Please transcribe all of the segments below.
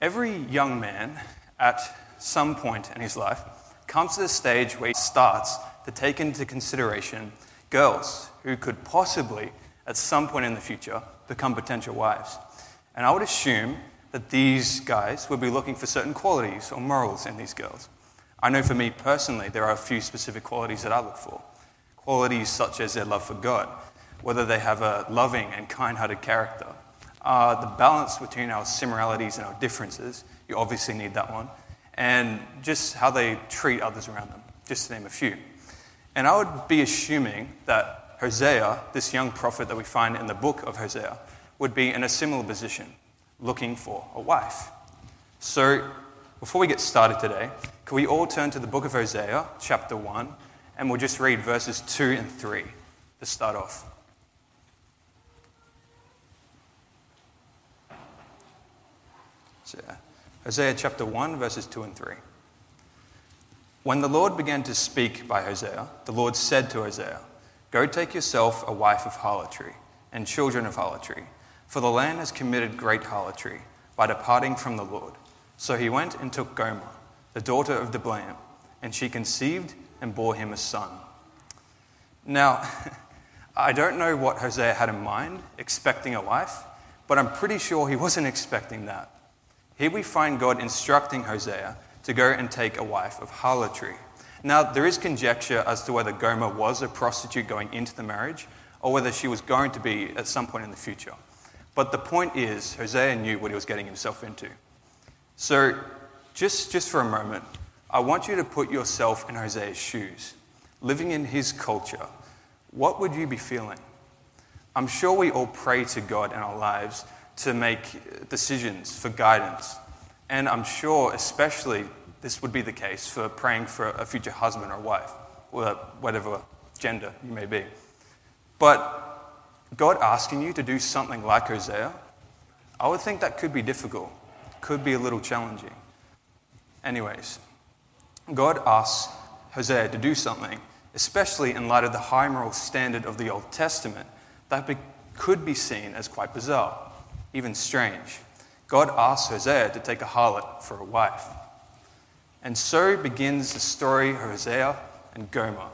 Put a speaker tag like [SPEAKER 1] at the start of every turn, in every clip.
[SPEAKER 1] Every young man at some point in his life comes to the stage where he starts to take into consideration girls who could possibly, at some point in the future, become potential wives. And I would assume that these guys would be looking for certain qualities or morals in these girls. I know for me personally, there are a few specific qualities that I look for. Qualities such as their love for God, whether they have a loving and kind hearted character, uh, the balance between our similarities and our differences, you obviously need that one, and just how they treat others around them, just to name a few. And I would be assuming that Hosea, this young prophet that we find in the book of Hosea, would be in a similar position, looking for a wife. So, before we get started today, can we all turn to the book of Hosea, chapter 1, and we'll just read verses 2 and 3 to start off. So, Hosea chapter 1, verses 2 and 3. When the Lord began to speak by Hosea, the Lord said to Hosea, Go take yourself a wife of harlotry and children of harlotry, for the land has committed great harlotry by departing from the Lord. So he went and took Gomer, the daughter of Diblaim, and she conceived and bore him a son. Now, I don't know what Hosea had in mind, expecting a wife, but I'm pretty sure he wasn't expecting that. Here we find God instructing Hosea to go and take a wife of harlotry. Now, there is conjecture as to whether Gomer was a prostitute going into the marriage or whether she was going to be at some point in the future. But the point is, Hosea knew what he was getting himself into. So, just, just for a moment, I want you to put yourself in Hosea's shoes. Living in his culture, what would you be feeling? I'm sure we all pray to God in our lives to make decisions for guidance. And I'm sure, especially, this would be the case for praying for a future husband or wife, or whatever gender you may be. But God asking you to do something like Hosea, I would think that could be difficult, could be a little challenging. Anyways, God asks Hosea to do something, especially in light of the high moral standard of the Old Testament, that be- could be seen as quite bizarre even strange. God asks Hosea to take a harlot for a wife. And so begins the story of Hosea and Gomer,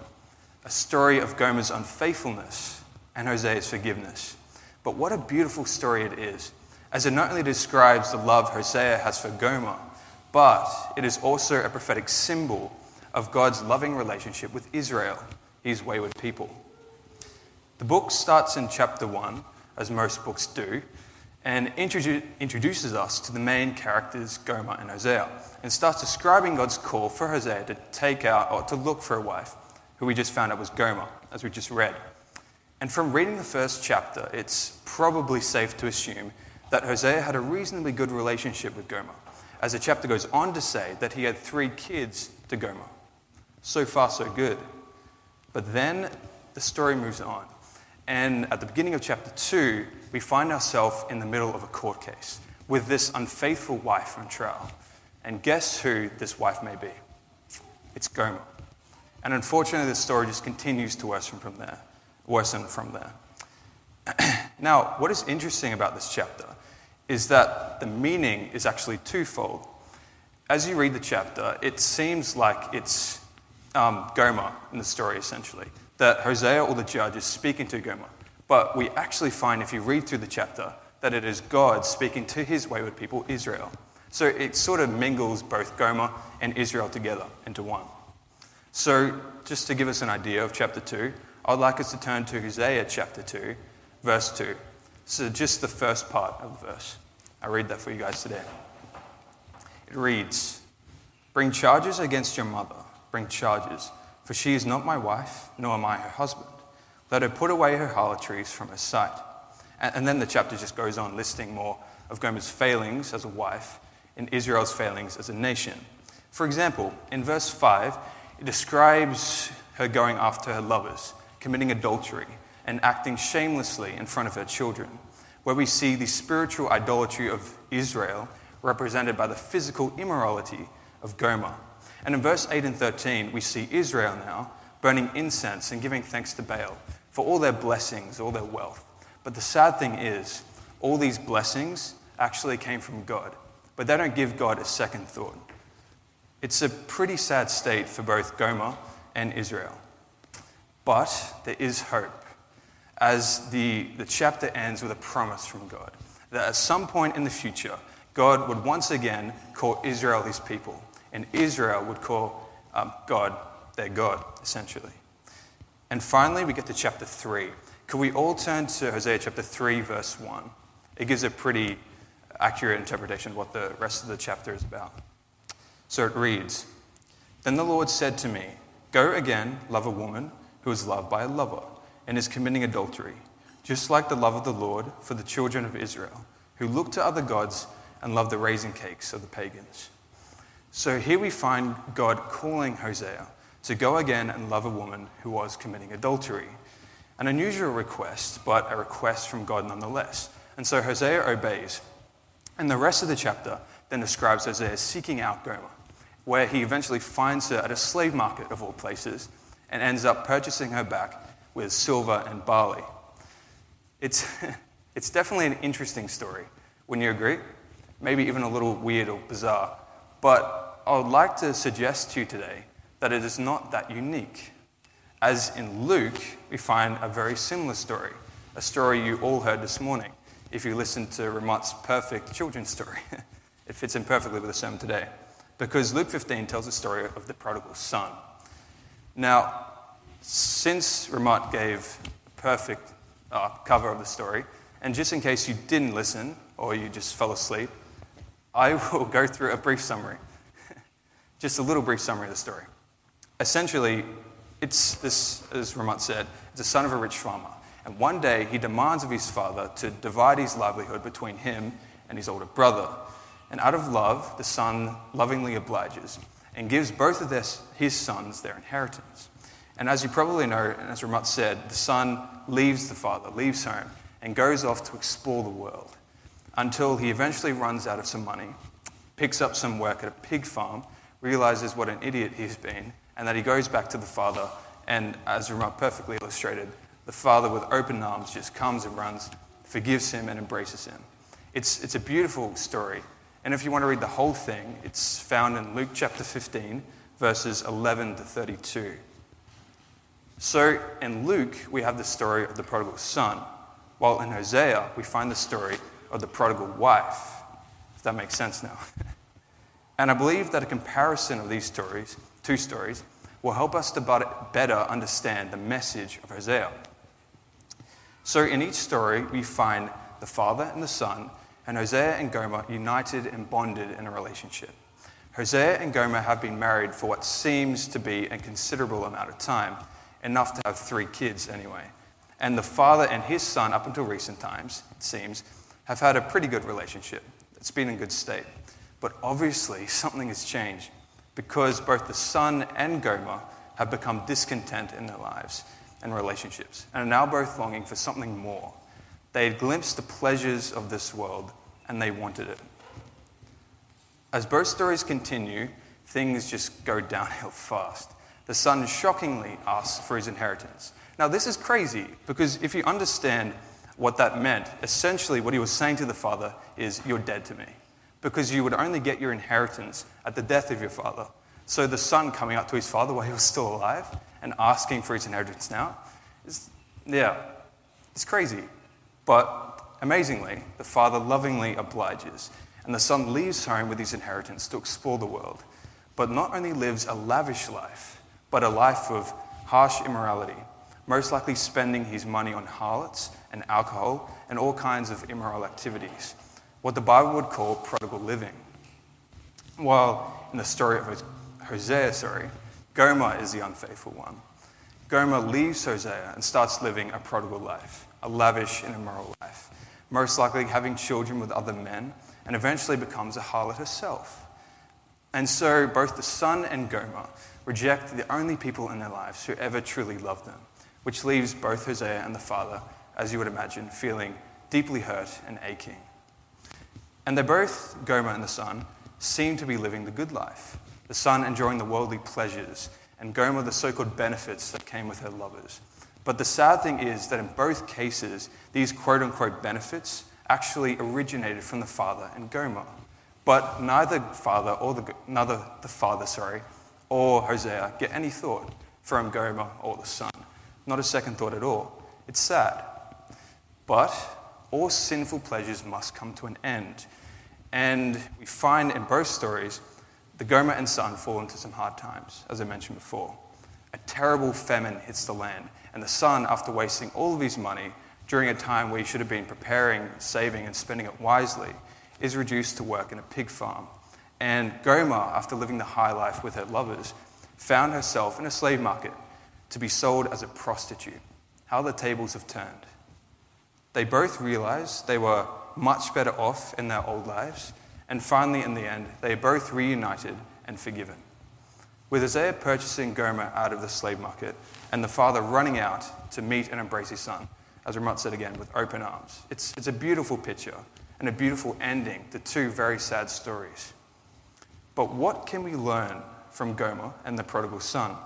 [SPEAKER 1] a story of Gomer's unfaithfulness and Hosea's forgiveness. But what a beautiful story it is, as it not only describes the love Hosea has for Gomer, but it is also a prophetic symbol of God's loving relationship with Israel, his wayward people. The book starts in chapter 1, as most books do, and introdu- introduces us to the main characters, Gomer and Hosea, and starts describing God's call for Hosea to take out or to look for a wife, who we just found out was Gomer, as we just read. And from reading the first chapter, it's probably safe to assume that Hosea had a reasonably good relationship with Gomer, as the chapter goes on to say that he had three kids to Gomer. So far, so good. But then the story moves on. And at the beginning of chapter 2, we find ourselves in the middle of a court case with this unfaithful wife on trial. And guess who this wife may be? It's Gomer. And unfortunately, the story just continues to worsen from there, worsen from there. now, what is interesting about this chapter is that the meaning is actually twofold. As you read the chapter, it seems like it's um, Gomer in the story, essentially that Hosea or the judge is speaking to Gomer. But we actually find, if you read through the chapter, that it is God speaking to his wayward people, Israel. So it sort of mingles both Gomer and Israel together into one. So, just to give us an idea of chapter 2, I'd like us to turn to Hosea chapter 2, verse 2. So, just the first part of the verse. I read that for you guys today. It reads Bring charges against your mother, bring charges for she is not my wife, nor am I her husband. Let her put away her harlotries from her sight. And, then the chapter just goes on listing more of Gomer's failings as a wife and Israel's failings as a nation. For example, in verse 5, it describes her going after her lovers, committing adultery, and acting shamelessly in front of her children, where we see the spiritual idolatry of Israel represented by the physical immorality of Gomer. And in verse 8 and 13, we see Israel now burning incense and giving thanks to Baal for all their blessings, all their wealth. But the sad thing is, all these blessings actually came from God, but they don't give God a second thought. It's a pretty sad state for both Gomer and Israel. But there is hope as the, the chapter ends with a promise from God that at some point in the future, God would once again call Israel his people, and Israel would call um, God their God, essentially. And finally, we get to chapter 3. Could we all turn to Hosea chapter 3, verse 1? It gives a pretty accurate interpretation of what the rest of the chapter is about. So it reads Then the Lord said to me, Go again, love a woman who is loved by a lover and is committing adultery, just like the love of the Lord for the children of Israel, who look to other gods and love the raisin cakes of the pagans. So here we find God calling Hosea to go again and love a woman who was committing adultery. An unusual request, but a request from God nonetheless. And so Hosea obeys. And the rest of the chapter then describes Hosea seeking out Gomer, where he eventually finds her at a slave market of all places and ends up purchasing her back with silver and barley. It's, it's definitely an interesting story. Wouldn't you agree? Maybe even a little weird or bizarre. But I would like to suggest to you today that it is not that unique. As in Luke, we find a very similar story, a story you all heard this morning. If you listen to Ramat's perfect children's story, it fits in perfectly with the sermon today. Because Luke 15 tells the story of the prodigal son. Now, since Ramat gave a perfect uh, cover of the story, and just in case you didn't listen or you just fell asleep, I will go through a brief summary. Just a little brief summary of the story. Essentially, it's this, as Ramat said, it's the son of a rich farmer. And one day he demands of his father to divide his livelihood between him and his older brother. And out of love, the son lovingly obliges and gives both of this, his sons their inheritance. And as you probably know, and as Ramat said, the son leaves the father, leaves home, and goes off to explore the world until he eventually runs out of some money, picks up some work at a pig farm, realizes what an idiot he's been, and that he goes back to the father. And as Ramat perfectly illustrated, the father with open arms just comes and runs, forgives him, and embraces him. It's, it's a beautiful story. And if you want to read the whole thing, it's found in Luke chapter 15, verses 11 to 32. So in Luke, we have the story of the prodigal son, while in Hosea, we find the story of the prodigal wife, if that makes sense now. and I believe that a comparison of these stories, two stories, will help us to better understand the message of Hosea. So in each story, we find the father and the son, and Hosea and Gomer united and bonded in a relationship. Hosea and Gomer have been married for what seems to be a considerable amount of time enough to have three kids anyway. And the father and his son, up until recent times, it seems, have had a pretty good relationship. It's been in good state. But obviously, something has changed because both the son and Gomer have become discontent in their lives and relationships and are now both longing for something more. They had glimpsed the pleasures of this world and they wanted it. As both stories continue, things just go downhill fast the son shockingly asks for his inheritance. Now, this is crazy because if you understand what that meant, essentially what he was saying to the father is, You're dead to me. Because you would only get your inheritance at the death of your father. So the son coming up to his father while he was still alive and asking for his inheritance now is, yeah, it's crazy. But amazingly, the father lovingly obliges, and the son leaves home with his inheritance to explore the world, but not only lives a lavish life, but a life of harsh immorality, most likely spending his money on harlots and alcohol and all kinds of immoral activities, what the Bible would call prodigal living. While in the story of Hosea, sorry, Gomer is the unfaithful one. Gomer leaves Hosea and starts living a prodigal life, a lavish and immoral life, most likely having children with other men, and eventually becomes a harlot herself. And so both the son and Gomer reject the only people in their lives who ever truly loved them, which leaves both Hosea and the father, as you would imagine, feeling deeply hurt and aching. And they both, Gomer and the son, seem to be living the good life, the son enjoying the worldly pleasures, and Gomer the so called benefits that came with her lovers. But the sad thing is that in both cases, these quote unquote benefits actually originated from the father and Gomer. But neither father or the neither the father, sorry, or Hosea get any thought from Gomer or the son. Not a second thought at all. It's sad. But all sinful pleasures must come to an end. And we find in both stories the Gomer and son fall into some hard times, as I mentioned before. A terrible famine hits the land, and the son, after wasting all of his money during a time where he should have been preparing, saving, and spending it wisely, is reduced to work in a pig farm. And Gomer, after living the high life with her lovers, found herself in a slave market to be sold as a prostitute. How the tables have turned. They both realized they were much better off in their old lives, and finally, in the end, they are both reunited and forgiven. With Isaiah purchasing Gomer out of the slave market, and the father running out to meet and embrace his son, as Ramat said again, with open arms. It's, it's a beautiful picture and a beautiful ending to two very sad stories. But what can we learn from Gomer and the prodigal son?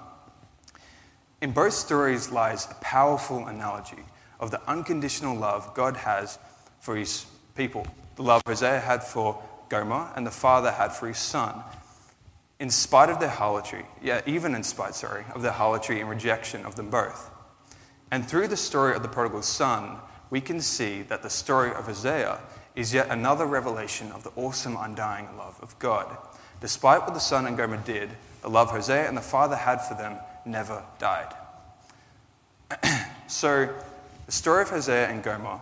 [SPEAKER 1] In both stories lies a powerful analogy of the unconditional love God has for his people. The love Hosea had for Gomer and the father had for his son. In spite of their harlotry, yeah, even in spite, sorry, of their harlotry and rejection of them both. And through the story of the prodigal son, we can see that the story of Hosea is yet another revelation of the awesome, undying love of God. Despite what the son and Gomer did, the love Hosea and the father had for them never died. so, the story of Hosea and Gomer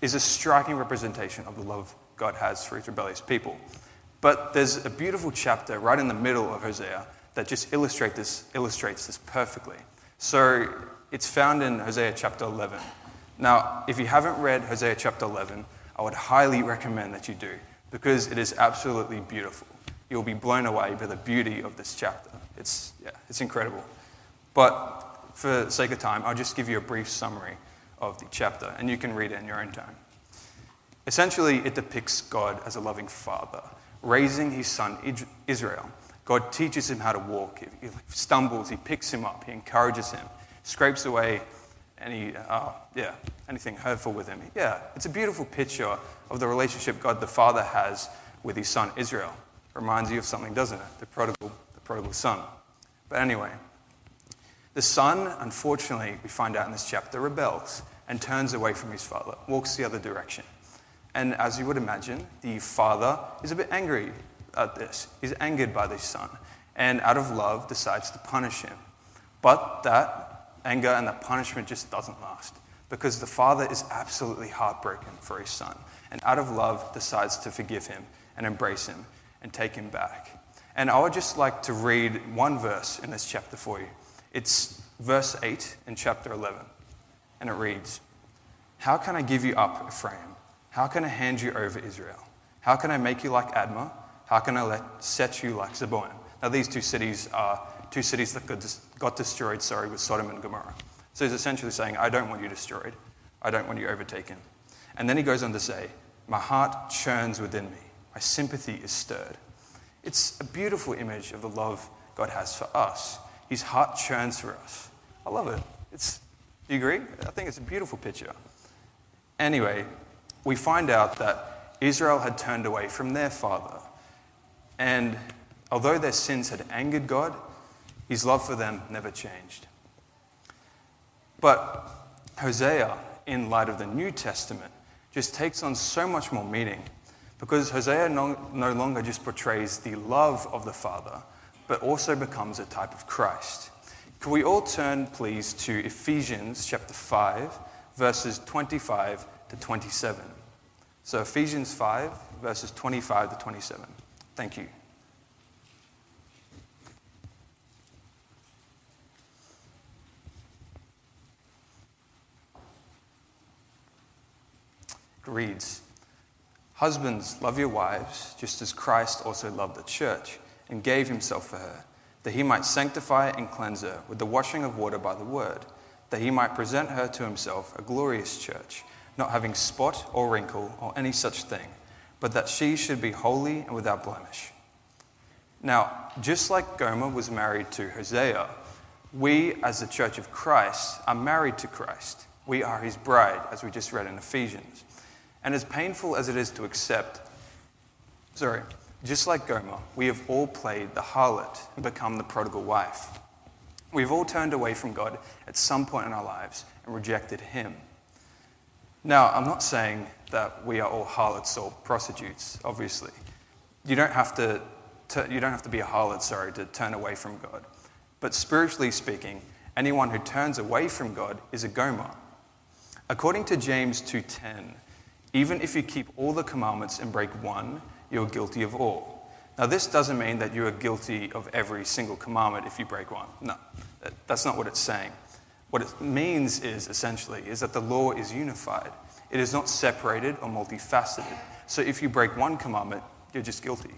[SPEAKER 1] is a striking representation of the love God has for his rebellious people. But there's a beautiful chapter right in the middle of Hosea that just illustrate this, illustrates this perfectly. So it's found in Hosea chapter 11. Now, if you haven't read Hosea chapter 11, I would highly recommend that you do because it is absolutely beautiful. You'll be blown away by the beauty of this chapter. It's, yeah, it's incredible. But for the sake of time, I'll just give you a brief summary of the chapter, and you can read it in your own time. Essentially, it depicts God as a loving father, raising his son Israel. God teaches him how to walk. If he stumbles, he picks him up, he encourages him, scrapes away any, uh, yeah, anything hurtful with him. Yeah, it's a beautiful picture of the relationship God the Father has with his son Israel. Reminds you of something, doesn't it? The prodigal, the prodigal son. But anyway, the son, unfortunately, we find out in this chapter, rebels and turns away from his father, walks the other direction. And as you would imagine, the father is a bit angry at this. He's angered by this son, and out of love decides to punish him. But that anger and that punishment just doesn't last because the father is absolutely heartbroken for his son, and out of love decides to forgive him and embrace him and take him back. And I would just like to read one verse in this chapter for you. It's verse 8 in chapter 11. And it reads How can I give you up, Ephraim? How can I hand you over, Israel? How can I make you like Admah? How can I let, set you like Zeboim? Now, these two cities are two cities that got destroyed, sorry, with Sodom and Gomorrah. So he's essentially saying, I don't want you destroyed. I don't want you overtaken. And then he goes on to say, My heart churns within me. My sympathy is stirred. It's a beautiful image of the love God has for us. His heart churns for us. I love it. It's, do you agree? I think it's a beautiful picture. Anyway, we find out that Israel had turned away from their father. And although their sins had angered God, his love for them never changed. But Hosea, in light of the New Testament, just takes on so much more meaning because Hosea no, no longer just portrays the love of the Father, but also becomes a type of Christ. Can we all turn, please, to Ephesians chapter 5, verses 25 to 27? So, Ephesians 5, verses 25 to 27. Thank you. It reads Husbands, love your wives, just as Christ also loved the church and gave himself for her, that he might sanctify and cleanse her with the washing of water by the word, that he might present her to himself a glorious church, not having spot or wrinkle or any such thing, but that she should be holy and without blemish. Now, just like Gomer was married to Hosea, we as the church of Christ are married to Christ. We are his bride, as we just read in Ephesians. And as painful as it is to accept, sorry, Just like Gomer, we have all played the harlot and become the prodigal wife. We've all turned away from God at some point in our lives and rejected Him. Now, I'm not saying that we are all harlots or prostitutes, obviously. You don't have to, you don't have to be a harlot, sorry, to turn away from God. But spiritually speaking, anyone who turns away from God is a Gomer. According to James 2:10, even if you keep all the commandments and break one, you're guilty of all. Now, this doesn't mean that you are guilty of every single commandment if you break one. No, that's not what it's saying. What it means is essentially is that the law is unified. It is not separated or multifaceted. So if you break one commandment, you're just guilty.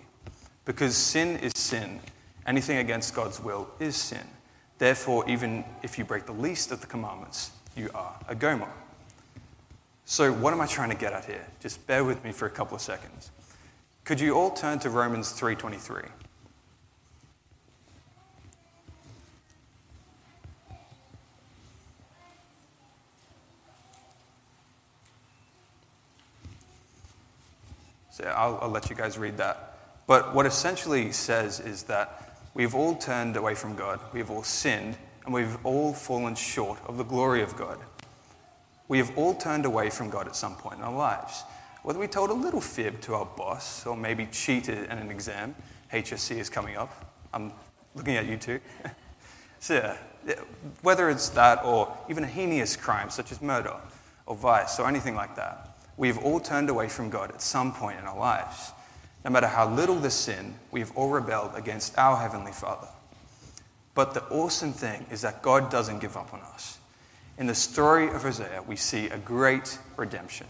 [SPEAKER 1] Because sin is sin. Anything against God's will is sin. Therefore, even if you break the least of the commandments, you are a Gomer. So, what am I trying to get at here? Just bear with me for a couple of seconds. Could you all turn to Romans 3:23? So I'll, I'll let you guys read that. But what essentially says is that we've all turned away from God, we've all sinned, and we've all fallen short of the glory of God. We have all turned away from God at some point in our lives. Whether we told a little fib to our boss or maybe cheated in an exam, HSC is coming up. I'm looking at you too. so, yeah, whether it's that or even a heinous crime such as murder or vice or anything like that, we have all turned away from God at some point in our lives. No matter how little the sin, we have all rebelled against our Heavenly Father. But the awesome thing is that God doesn't give up on us. In the story of Hosea, we see a great redemption.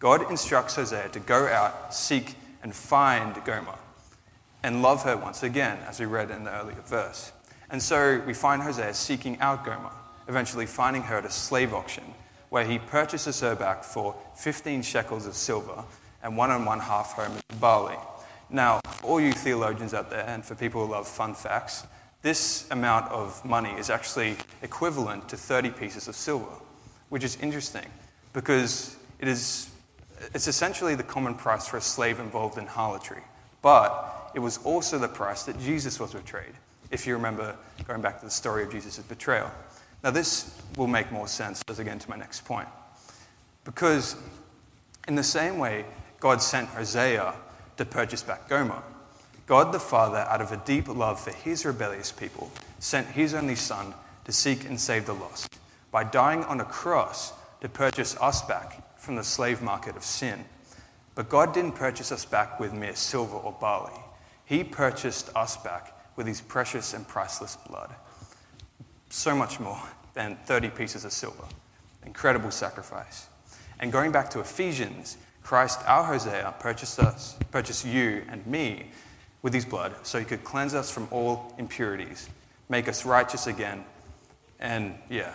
[SPEAKER 1] God instructs Hosea to go out, seek, and find Gomer and love her once again, as we read in the earlier verse. And so we find Hosea seeking out Gomer, eventually finding her at a slave auction where he purchases her back for 15 shekels of silver and one and one half homers of barley. Now, for all you theologians out there, and for people who love fun facts, this amount of money is actually equivalent to 30 pieces of silver, which is interesting because it is, it's essentially the common price for a slave involved in harlotry. But it was also the price that Jesus was betrayed, if you remember going back to the story of Jesus' betrayal. Now, this will make more sense as I get into my next point. Because, in the same way, God sent Hosea to purchase back Gomer. God the Father, out of a deep love for his rebellious people, sent his only Son to seek and save the lost by dying on a cross to purchase us back from the slave market of sin. But God didn't purchase us back with mere silver or barley, He purchased us back with His precious and priceless blood so much more than 30 pieces of silver. Incredible sacrifice. And going back to Ephesians, Christ, our Hosea, purchased us, purchased you and me with his blood so he could cleanse us from all impurities, make us righteous again, and yeah,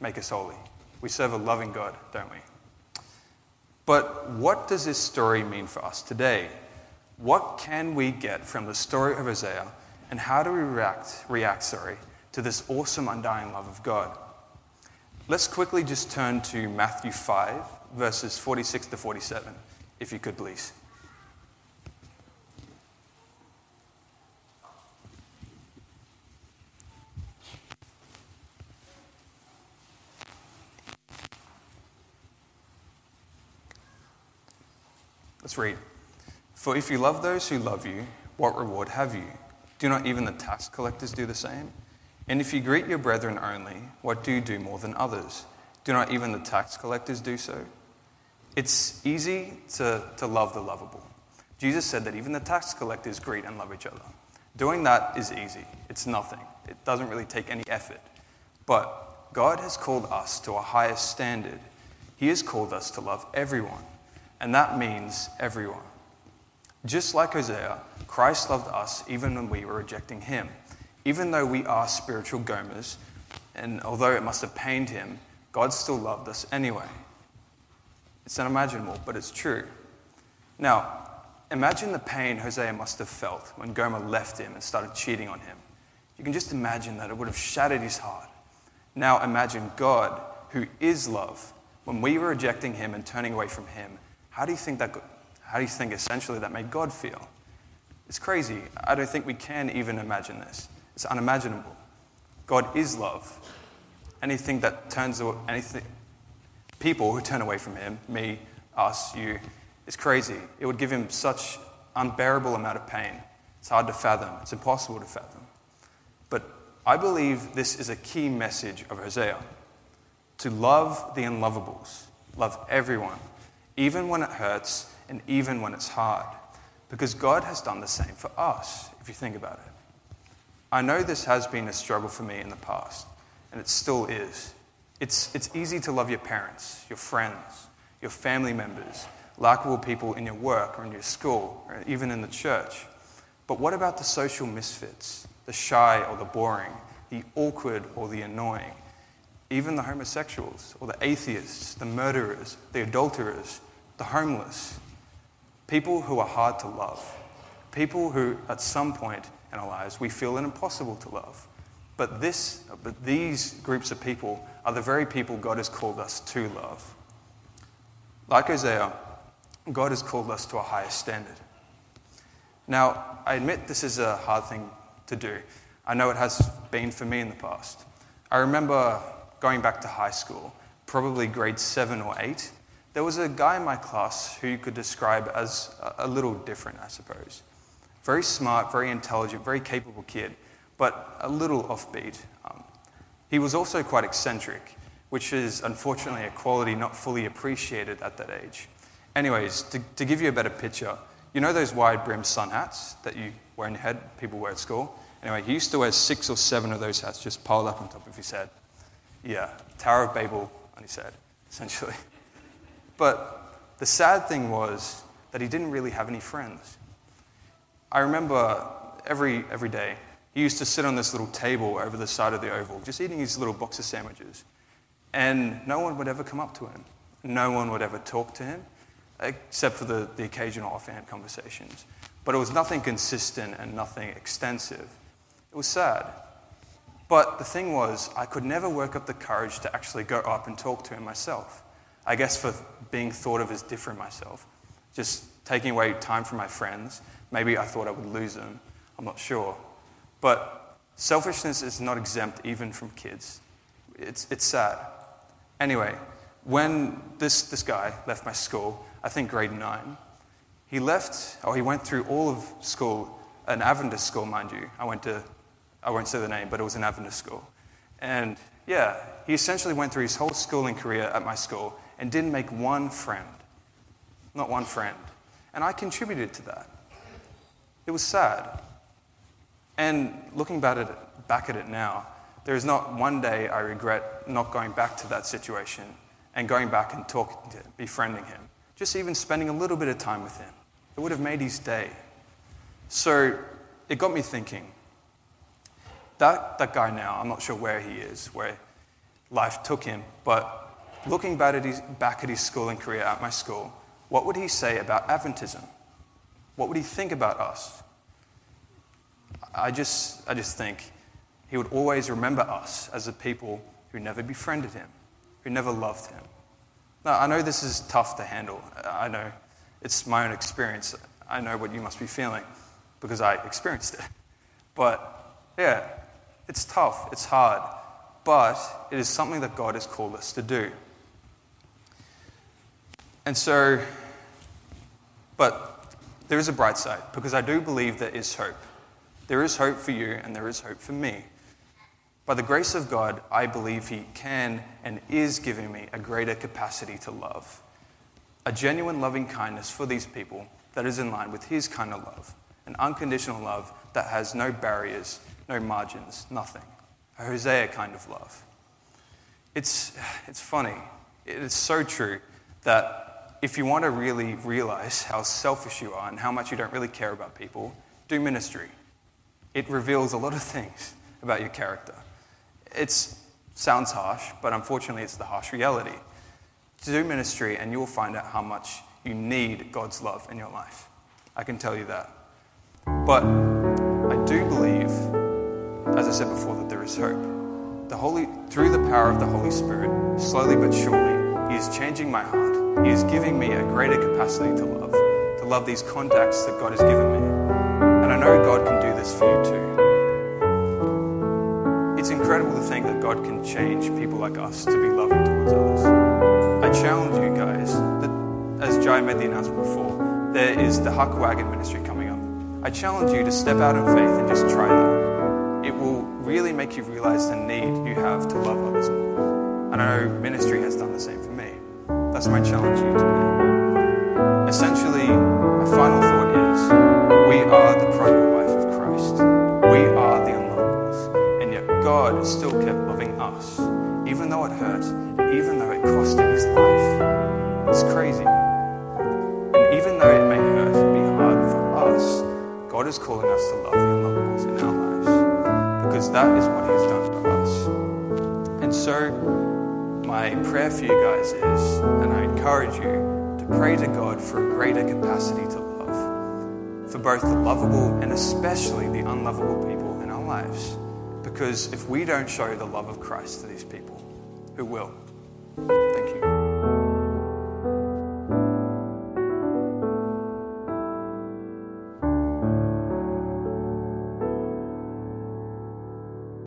[SPEAKER 1] make us holy. We serve a loving God, don't we? But what does this story mean for us today? What can we get from the story of Hosea, and how do we react, react sorry, to this awesome, undying love of God. Let's quickly just turn to Matthew 5, verses 46 to 47, if you could please. Let's read. For if you love those who love you, what reward have you? Do not even the tax collectors do the same? And if you greet your brethren only, what do you do more than others? Do not even the tax collectors do so? It's easy to, to love the lovable. Jesus said that even the tax collectors greet and love each other. Doing that is easy, it's nothing, it doesn't really take any effort. But God has called us to a higher standard. He has called us to love everyone, and that means everyone. Just like Hosea, Christ loved us even when we were rejecting him. Even though we are spiritual Gomers, and although it must have pained him, God still loved us anyway. It's unimaginable, but it's true. Now, imagine the pain Hosea must have felt when Gomer left him and started cheating on him. You can just imagine that it would have shattered his heart. Now, imagine God, who is love, when we were rejecting him and turning away from him. How do you think that? How do you think essentially that made God feel? It's crazy. I don't think we can even imagine this. It's unimaginable. God is love. Anything that turns anything people who turn away from him, me, us, you, is crazy. It would give him such unbearable amount of pain. It's hard to fathom. It's impossible to fathom. But I believe this is a key message of Hosea. To love the unlovables, love everyone, even when it hurts and even when it's hard. Because God has done the same for us, if you think about it. I know this has been a struggle for me in the past, and it still is. It's, it's easy to love your parents, your friends, your family members, likable people in your work or in your school, or even in the church. But what about the social misfits, the shy or the boring, the awkward or the annoying? Even the homosexuals or the atheists, the murderers, the adulterers, the homeless. People who are hard to love. People who, at some point in our lives, we feel it impossible to love. But, this, but these groups of people are the very people God has called us to love. Like Hosea, God has called us to a higher standard. Now, I admit this is a hard thing to do. I know it has been for me in the past. I remember going back to high school, probably grade seven or eight. There was a guy in my class who you could describe as a little different, I suppose. Very smart, very intelligent, very capable kid, but a little offbeat. Um, he was also quite eccentric, which is unfortunately a quality not fully appreciated at that age. Anyways, to, to give you a better picture, you know those wide brimmed sun hats that you wear in your head, people wear at school? Anyway, he used to wear six or seven of those hats just piled up on top of his head. Yeah, Tower of Babel on his head, essentially. But the sad thing was that he didn't really have any friends. I remember every, every day, he used to sit on this little table over the side of the oval, just eating his little box of sandwiches. And no one would ever come up to him. No one would ever talk to him, except for the, the occasional offhand conversations. But it was nothing consistent and nothing extensive. It was sad. But the thing was, I could never work up the courage to actually go up and talk to him myself. I guess for being thought of as different myself. Just taking away time from my friends. Maybe I thought I would lose them. I'm not sure. But selfishness is not exempt even from kids. It's, it's sad. Anyway, when this, this guy left my school, I think grade nine, he left, or he went through all of school, an Adventist school, mind you. I went to, I won't say the name, but it was an Adventist school. And yeah, he essentially went through his whole schooling career at my school and didn't make one friend. Not one friend. And I contributed to that. It was sad. And looking back at it, back at it now, there is not one day I regret not going back to that situation and going back and talking to him, befriending him. Just even spending a little bit of time with him. It would have made his day. So it got me thinking. That, that guy now, I'm not sure where he is, where life took him, but looking back at, his, back at his schooling career at my school, what would he say about Adventism? What would he think about us? I just, I just think he would always remember us as a people who never befriended him, who never loved him. Now, I know this is tough to handle. I know it's my own experience. I know what you must be feeling because I experienced it. But yeah, it's tough, it's hard, but it is something that God has called us to do. And so, but there is a bright side because I do believe there is hope. There is hope for you and there is hope for me. By the grace of God, I believe He can and is giving me a greater capacity to love. A genuine loving kindness for these people that is in line with His kind of love. An unconditional love that has no barriers, no margins, nothing. A Hosea kind of love. It's, it's funny. It is so true that if you want to really realize how selfish you are and how much you don't really care about people, do ministry it reveals a lot of things about your character. It sounds harsh, but unfortunately, it's the harsh reality. Do ministry, and you'll find out how much you need God's love in your life. I can tell you that. But I do believe, as I said before, that there is hope. The Holy, through the power of the Holy Spirit, slowly but surely, He is changing my heart. He is giving me a greater capacity to love, to love these contacts that God has given me And I know God can do this for you too. It's incredible to think that God can change people like us to be loving towards others. I challenge you guys that, as Jai made the announcement before, there is the Huck Wagon ministry coming up. I challenge you to step out in faith and just try that. It will really make you realize the need you have to love others more. And I know ministry has done the same. That's my challenge to you today. Essentially, to God for a greater capacity to love, for both the lovable and especially the unlovable people in our lives. Because if we don't show the love of Christ to these people, who will? Thank you.